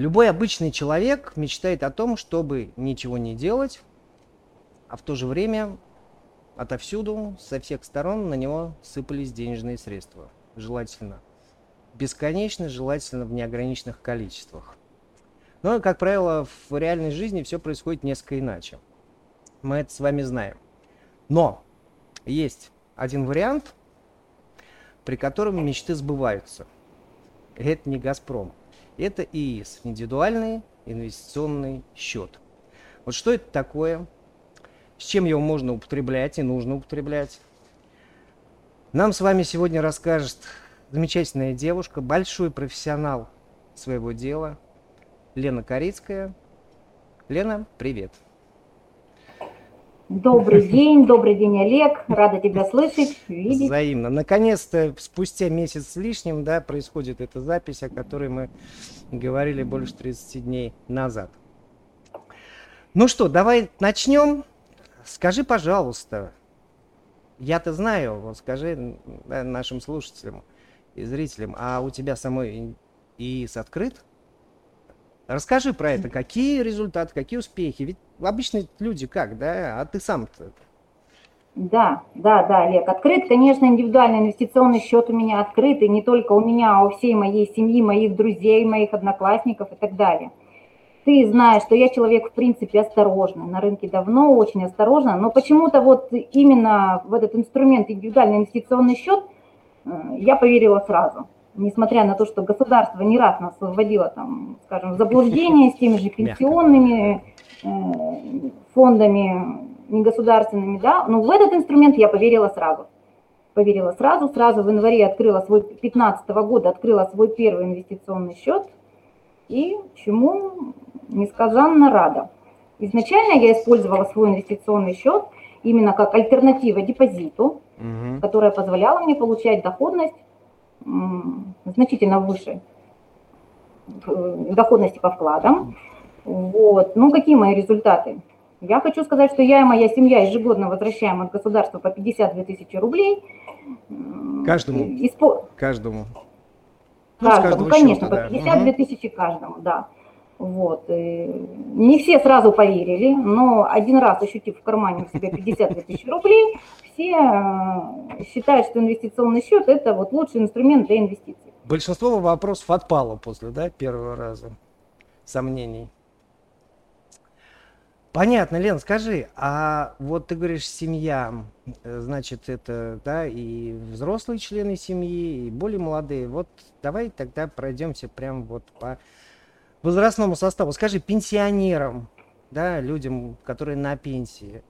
Любой обычный человек мечтает о том, чтобы ничего не делать, а в то же время отовсюду, со всех сторон на него сыпались денежные средства. Желательно бесконечно, желательно в неограниченных количествах. Но, как правило, в реальной жизни все происходит несколько иначе. Мы это с вами знаем. Но есть один вариант, при котором мечты сбываются. Это не «Газпром». Это ИИС, индивидуальный инвестиционный счет. Вот что это такое? С чем его можно употреблять и нужно употреблять? Нам с вами сегодня расскажет замечательная девушка, большой профессионал своего дела, Лена Корицкая. Лена, привет. Добрый день, добрый день, Олег. Рада тебя слышать, видеть. Взаимно. Наконец-то, спустя месяц с лишним, да, происходит эта запись, о которой мы говорили больше 30 дней назад. Ну что, давай начнем. Скажи, пожалуйста, я-то знаю, вот скажи нашим слушателям и зрителям, а у тебя самой ИИС открыт? Расскажи про это, какие результаты, какие успехи. Ведь обычные люди как, да, а ты сам-то да, да, да, Олег, открыт, конечно, индивидуальный инвестиционный счет у меня открыт, и не только у меня, а у всей моей семьи, моих друзей, моих одноклассников и так далее. Ты знаешь, что я человек, в принципе, осторожный, на рынке давно, очень осторожно, но почему-то вот именно в этот инструмент индивидуальный инвестиционный счет э, я поверила сразу несмотря на то, что государство не раз нас вводило, там, скажем, в заблуждение с теми же пенсионными э, фондами негосударственными, да, но в этот инструмент я поверила сразу. Поверила сразу, сразу в январе открыла свой, 15 года открыла свой первый инвестиционный счет, и чему несказанно рада. Изначально я использовала свой инвестиционный счет именно как альтернатива депозиту, угу. которая позволяла мне получать доходность значительно выше доходности по вкладам. Вот. Ну, какие мои результаты? Я хочу сказать, что я и моя семья ежегодно возвращаем от государства по 52 тысячи рублей. Каждому? Испо... Каждому. Ну, каждому, конечно, счета, по 52 да. тысячи каждому, да. Вот. И не все сразу поверили, но один раз ощутив в кармане у себя 52 тысячи рублей, все э, считают, что инвестиционный счет – это вот лучший инструмент для инвестиций. Большинство вопросов отпало после да, первого раза, сомнений. Понятно, Лен, скажи, а вот ты говоришь семья, э, значит, это, да, и взрослые члены семьи, и более молодые. Вот давай тогда пройдемся прям вот по возрастному составу. Скажи, пенсионерам, да, людям, которые на пенсии,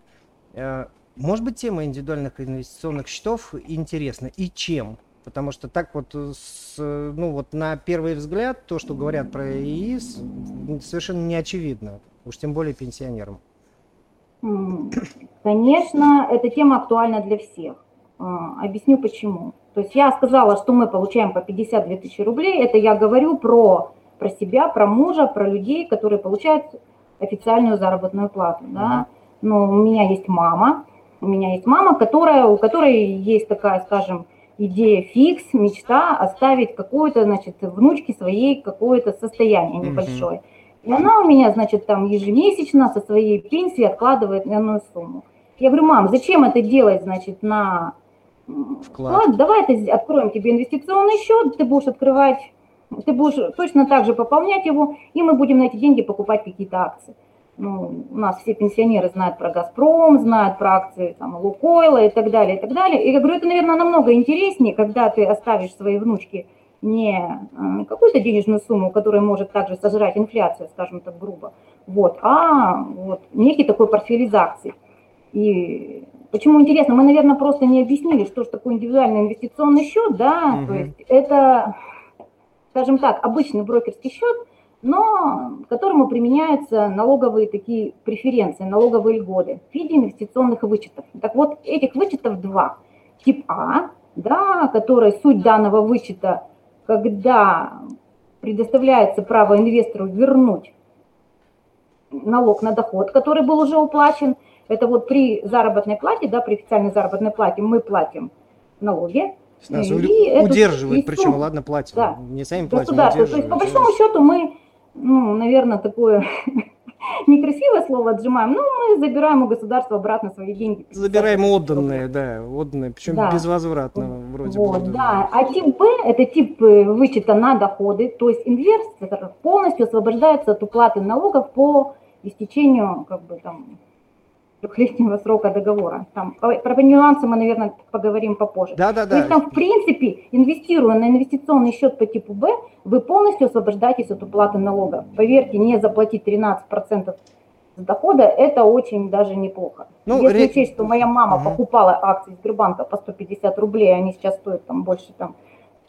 э, может быть, тема индивидуальных инвестиционных счетов интересна и чем? Потому что так вот, с, ну вот на первый взгляд, то, что говорят про ИИС, совершенно не очевидно, уж тем более пенсионерам. Конечно, эта тема актуальна для всех. А, объясню почему. То есть я сказала, что мы получаем по 52 тысячи рублей, это я говорю про про себя, про мужа, про людей, которые получают официальную заработную плату. Да? Но у меня есть мама, у меня есть мама, которая, у которой есть такая, скажем, идея фикс, мечта оставить какое-то, значит, внучке своей какое-то состояние небольшое. И она у меня, значит, там ежемесячно со своей пенсии откладывает иную сумму. Я говорю, мам, зачем это делать, значит, на вклад? вклад? Давай это откроем тебе инвестиционный счет, ты будешь открывать ты будешь точно так же пополнять его, и мы будем на эти деньги покупать какие-то акции. Ну, у нас все пенсионеры знают про «Газпром», знают про акции там, «Лукойла» и так далее, и так далее. И я говорю, это, наверное, намного интереснее, когда ты оставишь своей внучке не какую-то денежную сумму, которая может также сожрать инфляция, скажем так грубо, вот, а вот некий такой портфель из акций. И почему интересно? Мы, наверное, просто не объяснили, что же такое индивидуальный инвестиционный счет, да, угу. то есть это скажем так, обычный брокерский счет, но к которому применяются налоговые такие преференции, налоговые льготы в виде инвестиционных вычетов. Так вот, этих вычетов два. Тип А, да, который суть данного вычета, когда предоставляется право инвестору вернуть налог на доход, который был уже уплачен. Это вот при заработной плате, да, при официальной заработной плате мы платим налоги, нас и удерживает, эту, причем, ладно, платим. Да. Не сами платим, Государство. То есть, по большому счету, мы ну, наверное, такое некрасивое слово отжимаем, но мы забираем у государства обратно свои деньги. Забираем отданные, да, отданные, причем да. безвозвратно вроде вот, бы. Да, а тип Б – это тип э, вычета на доходы, то есть инвестор полностью освобождается от уплаты налогов по истечению как бы там трехлетнего срока договора. Там, про, про нюансы мы, наверное, поговорим попозже. Да, да, да. То есть там, в принципе, инвестируя на инвестиционный счет по типу Б, вы полностью освобождаетесь от уплаты налога. Поверьте, не заплатить 13% с дохода, это очень даже неплохо. Ну, Если ре... учесть, что моя мама угу. покупала акции Сбербанка по 150 рублей, они сейчас стоят там больше там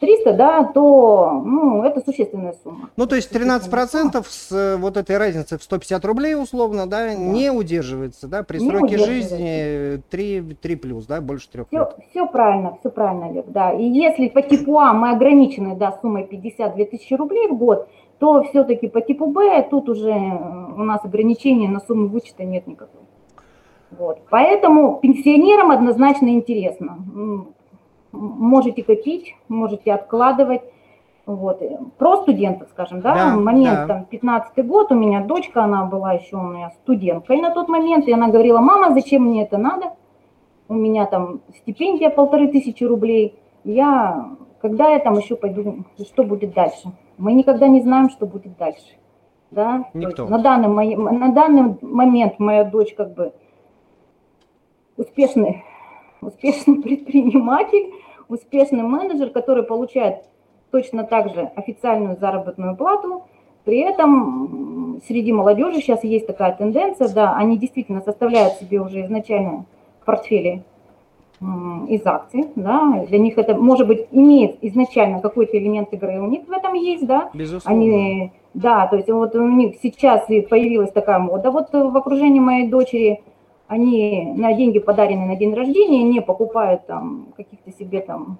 300, да, то ну, это существенная сумма. Ну, то есть 13% с э, вот этой разницы в 150 рублей условно, да, да. не удерживается, да, при не сроке жизни 3, 3 плюс, да, больше 3 все, лет. Все правильно, все правильно, Олег, да. И если по типу А мы ограничены, да, суммой 52 тысячи рублей в год, то все-таки по типу Б тут уже э, у нас ограничения на сумму вычета нет никакой. Вот. Поэтому пенсионерам однозначно интересно можете копить, можете откладывать. Вот. Про студентов, скажем, да, да момент да. там 15 год, у меня дочка, она была еще у меня студенткой на тот момент, и она говорила, мама, зачем мне это надо? У меня там стипендия полторы тысячи рублей, я, когда я там еще пойду, что будет дальше? Мы никогда не знаем, что будет дальше. Да? Никто. на, данный, на данный момент моя дочь как бы успешный, успешный предприниматель, успешный менеджер, который получает точно так же официальную заработную плату, при этом среди молодежи сейчас есть такая тенденция, да, они действительно составляют себе уже изначально портфели из акций, да, для них это, может быть, имеет изначально какой-то элемент игры, у них в этом есть, да, Безусловно. они, да, то есть вот у них сейчас появилась такая мода, вот в окружении моей дочери они на деньги, подаренные на день рождения, не покупают там каких-то себе там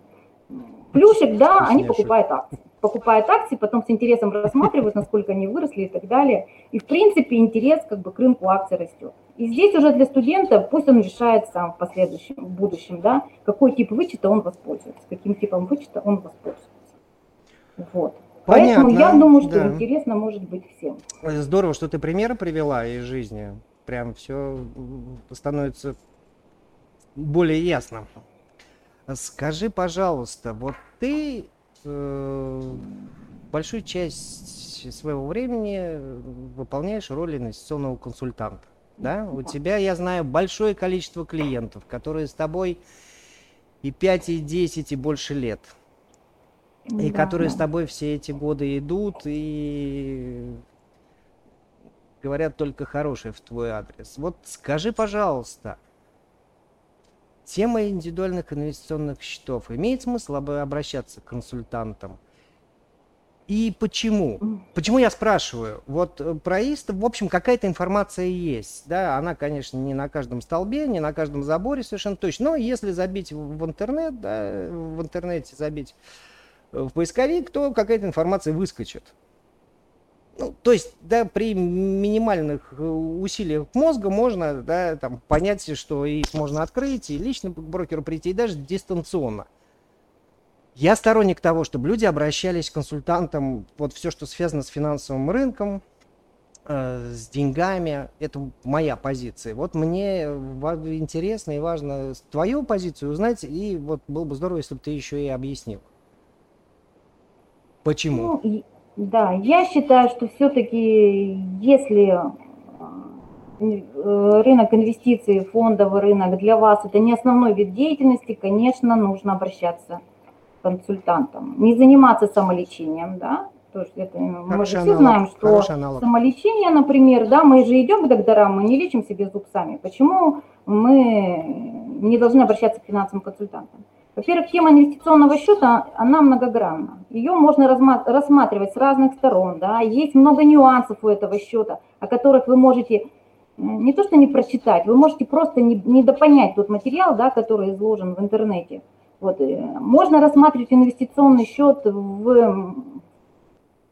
плюшек, да, они покупают акции. Покупают акции, потом с интересом рассматривают, насколько они выросли и так далее. И, в принципе, интерес как бы к рынку акций растет. И здесь уже для студента, пусть он решает сам в последующем, в будущем, да, какой тип вычета он воспользуется, каким типом вычета он воспользуется. Вот. Понятно, Поэтому я думаю, что да. интересно может быть всем. Здорово, что ты примеры привела из жизни прям все становится более ясно. Скажи, пожалуйста, вот ты э, большую часть своего времени выполняешь роль инвестиционного консультанта. Да? У тебя, я знаю, большое количество клиентов, которые с тобой и 5, и 10, и больше лет. И да, которые да. с тобой все эти годы идут и говорят только хорошее в твой адрес. Вот скажи, пожалуйста, тема индивидуальных инвестиционных счетов, имеет смысл обращаться к консультантам? И почему? Почему я спрашиваю? Вот э, про ИСТ, в общем, какая-то информация есть. Да, она, конечно, не на каждом столбе, не на каждом заборе совершенно точно. Но если забить в интернет, да, в интернете забить в поисковик, то какая-то информация выскочит. Ну, то есть, да, при минимальных э, усилиях мозга можно, да, там, понять, что и можно открыть, и лично к брокеру прийти, и даже дистанционно. Я сторонник того, чтобы люди обращались к консультантам, вот все, что связано с финансовым рынком, э, с деньгами, это моя позиция. Вот мне интересно и важно твою позицию узнать, и вот было бы здорово, если бы ты еще и объяснил. Почему? Ну, да, я считаю, что все-таки если э, рынок инвестиций, фондовый рынок для вас это не основной вид деятельности, конечно, нужно обращаться к консультантам. Не заниматься самолечением, да, то есть это, мы же все знаем, что самолечение, например, да, мы же идем к докторам, мы не лечим себе зуб сами. Почему мы не должны обращаться к финансовым консультантам? Во-первых, тема инвестиционного счета, она многогранна. Ее можно рассматривать с разных сторон. Да? Есть много нюансов у этого счета, о которых вы можете не то что не прочитать, вы можете просто не, не допонять тот материал, да, который изложен в интернете. Вот. Э, можно рассматривать инвестиционный счет в,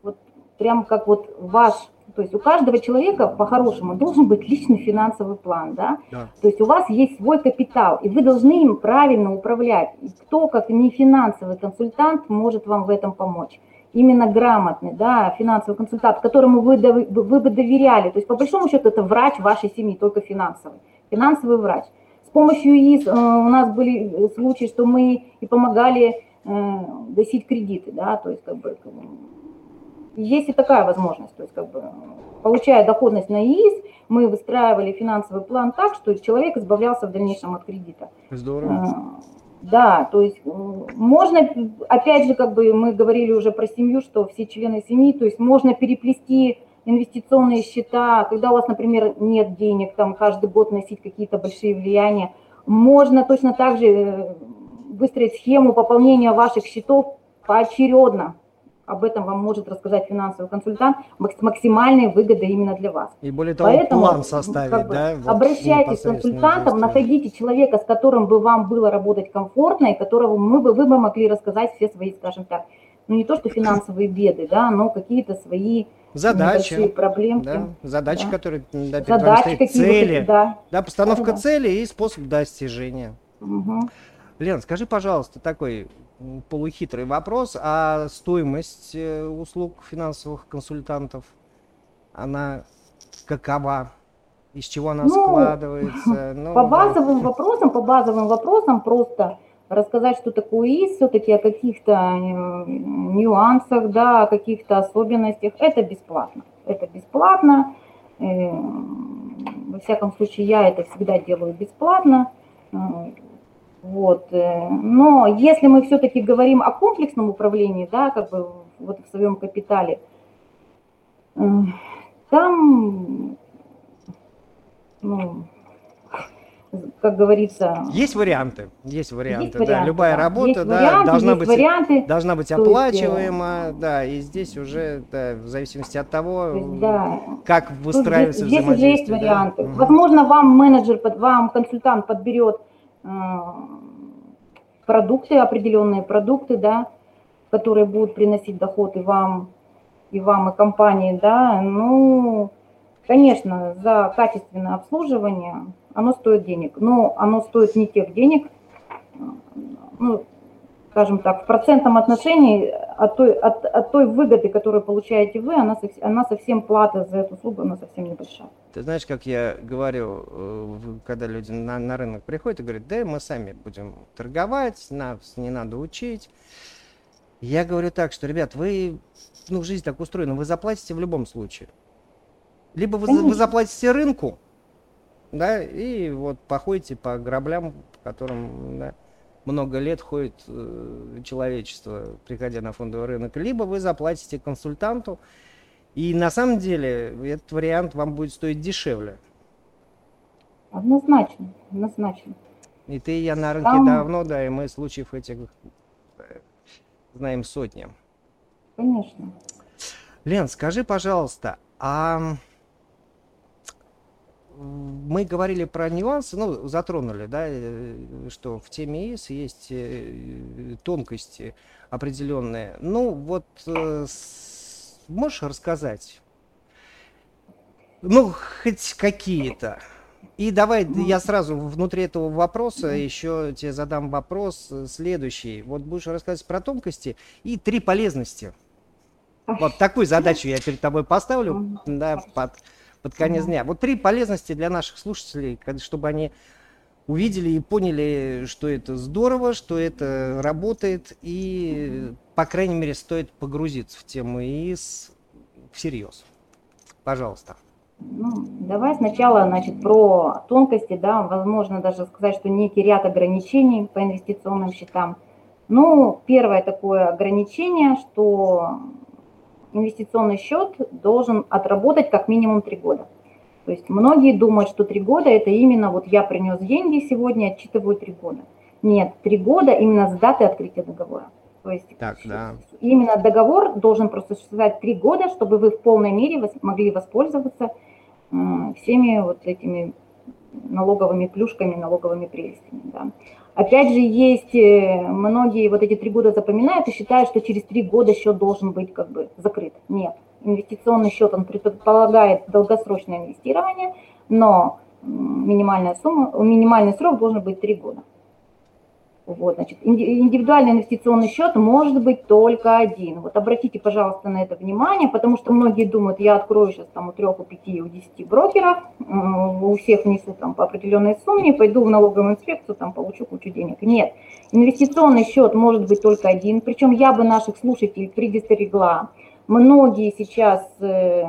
вот, прям как вот ваш то есть у каждого человека по-хорошему должен быть личный финансовый план, да? да? То есть у вас есть свой капитал, и вы должны им правильно управлять. И кто, как не финансовый консультант, может вам в этом помочь? именно грамотный, да, финансовый консультант, которому вы, вы бы доверяли. То есть, по большому счету, это врач вашей семьи, только финансовый. Финансовый врач. С помощью ИИС э, у нас были случаи, что мы и помогали э, гасить кредиты, да, то есть, как бы, есть и такая возможность, то есть, как бы, получая доходность на ИИС, мы выстраивали финансовый план так, что человек избавлялся в дальнейшем от кредита. Здорово. Э, да, то есть можно, опять же, как бы мы говорили уже про семью, что все члены семьи, то есть можно переплести инвестиционные счета, когда у вас, например, нет денег, там каждый год носить какие-то большие влияния, можно точно так же э, выстроить схему пополнения ваших счетов поочередно об этом вам может рассказать финансовый консультант, максимальные выгоды именно для вас. И более того, Поэтому, план составить, как бы, да? Вот обращайтесь к консультантам, находите человека, с которым бы вам было работать комфортно, и которого мы бы, вы бы могли рассказать все свои, скажем так, ну не то что финансовые беды, да, но какие-то свои задачи, проблемки. Да, задачи, да. которые да, задачи какие цели, да. да, постановка да, цели и способ достижения. Угу. Лен, скажи, пожалуйста, такой полухитрый вопрос, а стоимость э, услуг финансовых консультантов, она какова? Из чего она ну, складывается? Ну, по базовым да. вопросам, по базовым вопросам просто рассказать, что такое ИС, все-таки о каких-то э, нюансах, да, о каких-то особенностях. Это бесплатно. Это бесплатно. Э, во всяком случае, я это всегда делаю бесплатно. Вот. Э, но если мы все-таки говорим о комплексном управлении, да, как бы вот в своем капитале, э, там, ну, как говорится... Есть варианты, есть варианты, есть варианты да. Любая да. работа, есть да, варианты, должна, быть, варианты, должна быть оплачиваема, есть, да, и здесь уже, да, в зависимости от того, есть, да. как выстраивается здесь, здесь уже есть варианты. Да. Возможно, вам менеджер, вам консультант подберет продукты, определенные продукты, да, которые будут приносить доход и вам, и вам, и компании, да, ну, конечно, за качественное обслуживание оно стоит денег, но оно стоит не тех денег, ну, скажем так, в процентном отношении от той, от, от той выгоды, которую получаете вы, она, она совсем плата за эту услугу, она совсем небольшая. Ты знаешь, как я говорю, э, когда люди на, на рынок приходят и говорят, да, мы сами будем торговать, нас не надо учить. Я говорю так, что, ребят, вы, ну, жизнь так устроена, вы заплатите в любом случае. Либо вы, вы заплатите рынку, да, и вот походите по граблям, которым, да, много лет ходит э, человечество, приходя на фондовый рынок, либо вы заплатите консультанту, и на самом деле этот вариант вам будет стоить дешевле. Однозначно, однозначно. И ты и я на рынке Там... давно, да, и мы случаев этих э, знаем сотни. Конечно. Лен, скажи, пожалуйста, а мы говорили про нюансы, ну, затронули, да, э, что в теме ИС есть э, тонкости определенные. Ну, вот э, можешь рассказать? Ну, хоть какие-то. И давай я сразу внутри этого вопроса еще тебе задам вопрос следующий. Вот будешь рассказывать про тонкости и три полезности. Вот такую задачу я перед тобой поставлю, да, под под конец дня. Вот три полезности для наших слушателей, чтобы они увидели и поняли, что это здорово, что это работает, и, по крайней мере, стоит погрузиться в тему ИИС всерьез. Пожалуйста. Ну, давай сначала, значит, про тонкости, да, возможно даже сказать, что некий ряд ограничений по инвестиционным счетам. Ну, первое такое ограничение, что инвестиционный счет должен отработать как минимум три года. То есть многие думают, что три года это именно вот я принес деньги сегодня, отчитываю три года. Нет, три года именно с даты открытия договора. То есть так, да. именно договор должен просто существовать три года, чтобы вы в полной мере могли воспользоваться всеми вот этими налоговыми плюшками, налоговыми прелестями. Да. Опять же, есть э, многие вот эти три года запоминают и считают, что через три года счет должен быть как бы закрыт. Нет, инвестиционный счет, он предполагает долгосрочное инвестирование, но минимальная сумма, минимальный срок должен быть три года. Вот, значит, индивидуальный инвестиционный счет может быть только один. Вот обратите, пожалуйста, на это внимание, потому что многие думают, я открою сейчас там у трех, у пяти, у десяти брокеров, у всех внесу там по определенной сумме, пойду в налоговую инспекцию, там получу кучу денег. Нет, инвестиционный счет может быть только один. Причем я бы наших слушателей предостерегла. Многие сейчас э,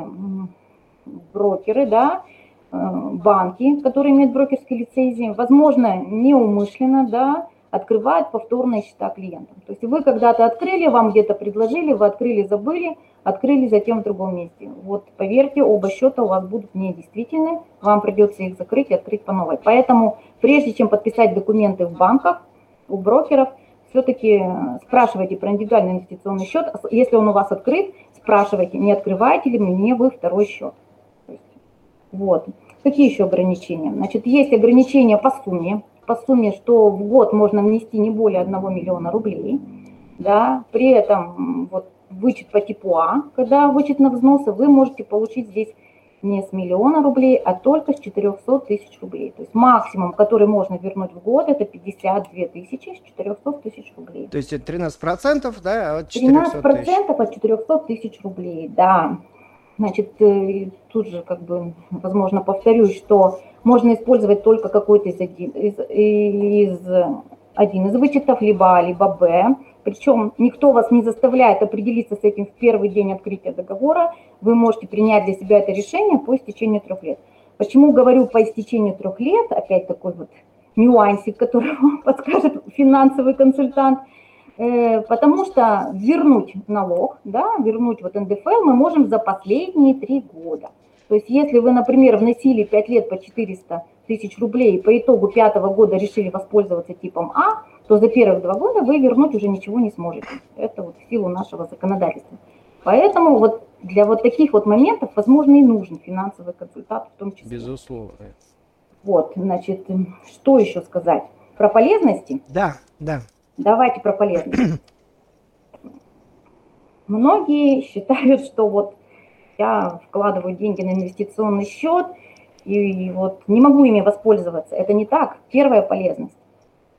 брокеры, да, э, банки, которые имеют брокерские лицензии, возможно, неумышленно, да, открывают повторные счета клиентам. То есть вы когда-то открыли, вам где-то предложили, вы открыли, забыли, открыли затем в другом месте. Вот поверьте, оба счета у вас будут недействительны, вам придется их закрыть и открыть по новой. Поэтому прежде чем подписать документы в банках, у брокеров, все-таки спрашивайте про индивидуальный инвестиционный счет. Если он у вас открыт, спрашивайте, не открываете ли мне вы второй счет. Вот. Какие еще ограничения? Значит, есть ограничения по сумме по сумме, что в год можно внести не более 1 миллиона рублей, да, при этом вот вычет по типу А, когда вычет на взносы, вы можете получить здесь не с миллиона рублей, а только с 400 тысяч рублей. То есть максимум, который можно вернуть в год, это 52 тысячи с 400 тысяч рублей. То есть это 13% да, от 400 13% тысяч? от 400 тысяч рублей, да. Значит, э, тут же, как бы, возможно, повторюсь, что можно использовать только какой-то из, один, из, из один из вычетов, либо А, либо Б. Причем никто вас не заставляет определиться с этим в первый день открытия договора. Вы можете принять для себя это решение по истечению трех лет. Почему говорю по истечению трех лет? Опять такой вот нюансик, который вам подскажет финансовый консультант – Э, потому что вернуть налог, да, вернуть вот НДФЛ мы можем за последние три года. То есть если вы, например, вносили 5 лет по 400 тысяч рублей, и по итогу пятого года решили воспользоваться типом А, то за первых два года вы вернуть уже ничего не сможете. Это вот в силу нашего законодательства. Поэтому вот для вот таких вот моментов, возможно, и нужен финансовый консультант в том числе. Безусловно. Вот, значит, что еще сказать? Про полезности? Да, да. Давайте про полезность. Многие считают, что вот я вкладываю деньги на инвестиционный счет, и вот не могу ими воспользоваться. Это не так. Первая полезность.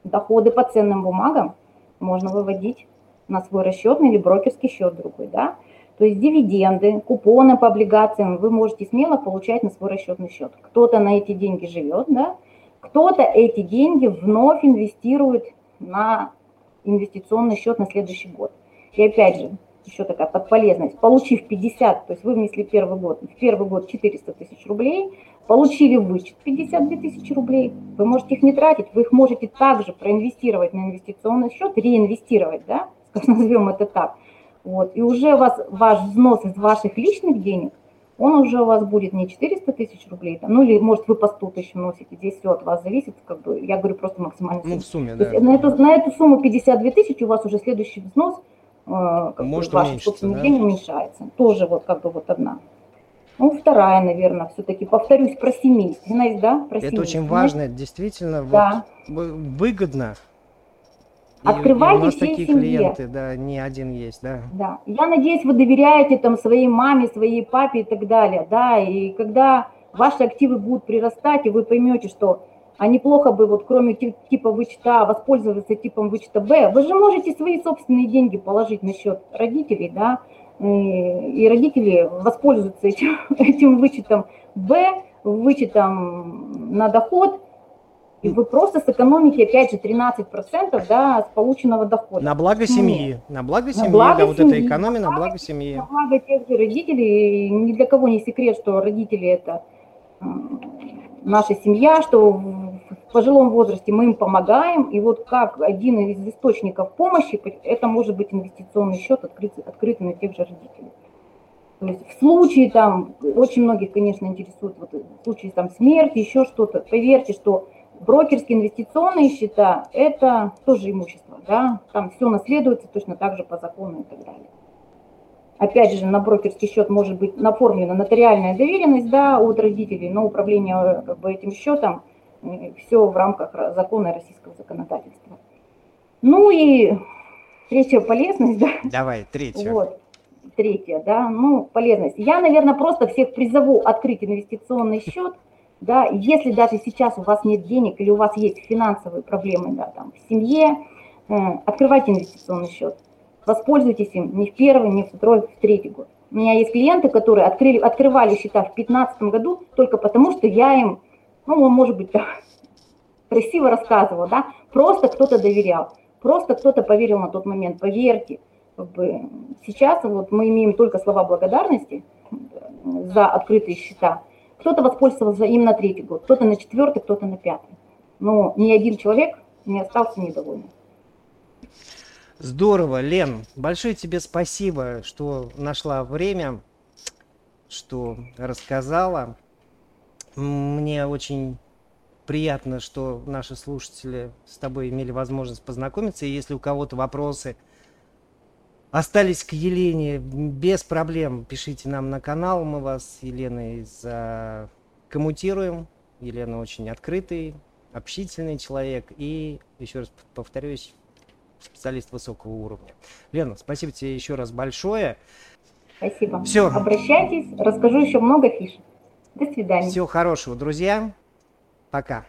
Доходы по ценным бумагам можно выводить на свой расчетный или брокерский счет другой, да. То есть дивиденды, купоны по облигациям вы можете смело получать на свой расчетный счет. Кто-то на эти деньги живет, да, кто-то эти деньги вновь инвестирует на инвестиционный счет на следующий год. И опять же, еще такая подполезность. Получив 50, то есть вы внесли первый год, в первый год 400 тысяч рублей, получили вычет 52 тысячи рублей, вы можете их не тратить, вы их можете также проинвестировать на инвестиционный счет, реинвестировать, да, назовем это так. Вот, и уже у вас ваш взнос из ваших личных денег он уже у вас будет не 400 тысяч рублей, там, ну или может вы по 100 тысяч носите, здесь все от вас зависит, как бы, я говорю просто максимально. Ну в сумме, да. на, эту, на эту сумму 52 тысячи у вас уже следующий взнос как может бы, ваших собственных да? уменьшается. Тоже вот как бы вот одна. Ну, вторая, наверное, все-таки повторюсь про семейственность, да? Про Это семейственность. очень важно, действительно, да. вот, выгодно Открывайте и у нас всей такие семье. клиенты, да, не один есть, да. Да. Я надеюсь, вы доверяете там своей маме, своей папе и так далее, да, и когда ваши активы будут прирастать, и вы поймете, что а неплохо бы вот кроме типа вычета А воспользоваться типом вычета Б, вы же можете свои собственные деньги положить на счет родителей, да, и родители воспользуются этим, этим вычетом Б, вычетом на доход, и вы просто сэкономите, опять же, 13% да, с полученного дохода. На благо семьи. На благо семьи, на благо да, семьи, вот эта экономия на благо, семьи. На благо тех же родителей. Ни для кого не секрет, что родители – это наша семья, что в пожилом возрасте мы им помогаем. И вот как один из источников помощи, это может быть инвестиционный счет, открытый, открытый на тех же родителей. То есть в случае там, очень многих, конечно, интересует, вот в случае там смерти, еще что-то, поверьте, что Брокерские инвестиционные счета – это тоже имущество, да, там все наследуется точно так же по закону и так далее. Опять же, на брокерский счет может быть наформлена нотариальная доверенность, да, от родителей, но управление как бы, этим счетом все в рамках закона российского законодательства. Ну и третья полезность, да. Давай, третья. Вот, третья, да, ну, полезность. Я, наверное, просто всех призову открыть инвестиционный счет – Да, если даже сейчас у вас нет денег или у вас есть финансовые проблемы да, там, в семье, э, открывайте инвестиционный счет. Воспользуйтесь им не в первый, не в второй, в третий год. У меня есть клиенты, которые открыли, открывали счета в 2015 году только потому, что я им, ну, может быть, красиво рассказывала, да, просто кто-то доверял, просто кто-то поверил на тот момент, поверьте. Как бы сейчас вот мы имеем только слова благодарности за открытые счета, кто-то воспользовался им на третий год, кто-то на четвертый, кто-то на пятый. Но ни один человек не остался недовольным. Здорово, Лен. Большое тебе спасибо, что нашла время, что рассказала. Мне очень приятно, что наши слушатели с тобой имели возможность познакомиться. И если у кого-то вопросы остались к Елене, без проблем пишите нам на канал. Мы вас с Еленой коммутируем. Елена очень открытый, общительный человек. И, еще раз повторюсь, специалист высокого уровня. Лена, спасибо тебе еще раз большое. Спасибо. Все. Обращайтесь, расскажу еще много фишек. До свидания. Всего хорошего, друзья. Пока.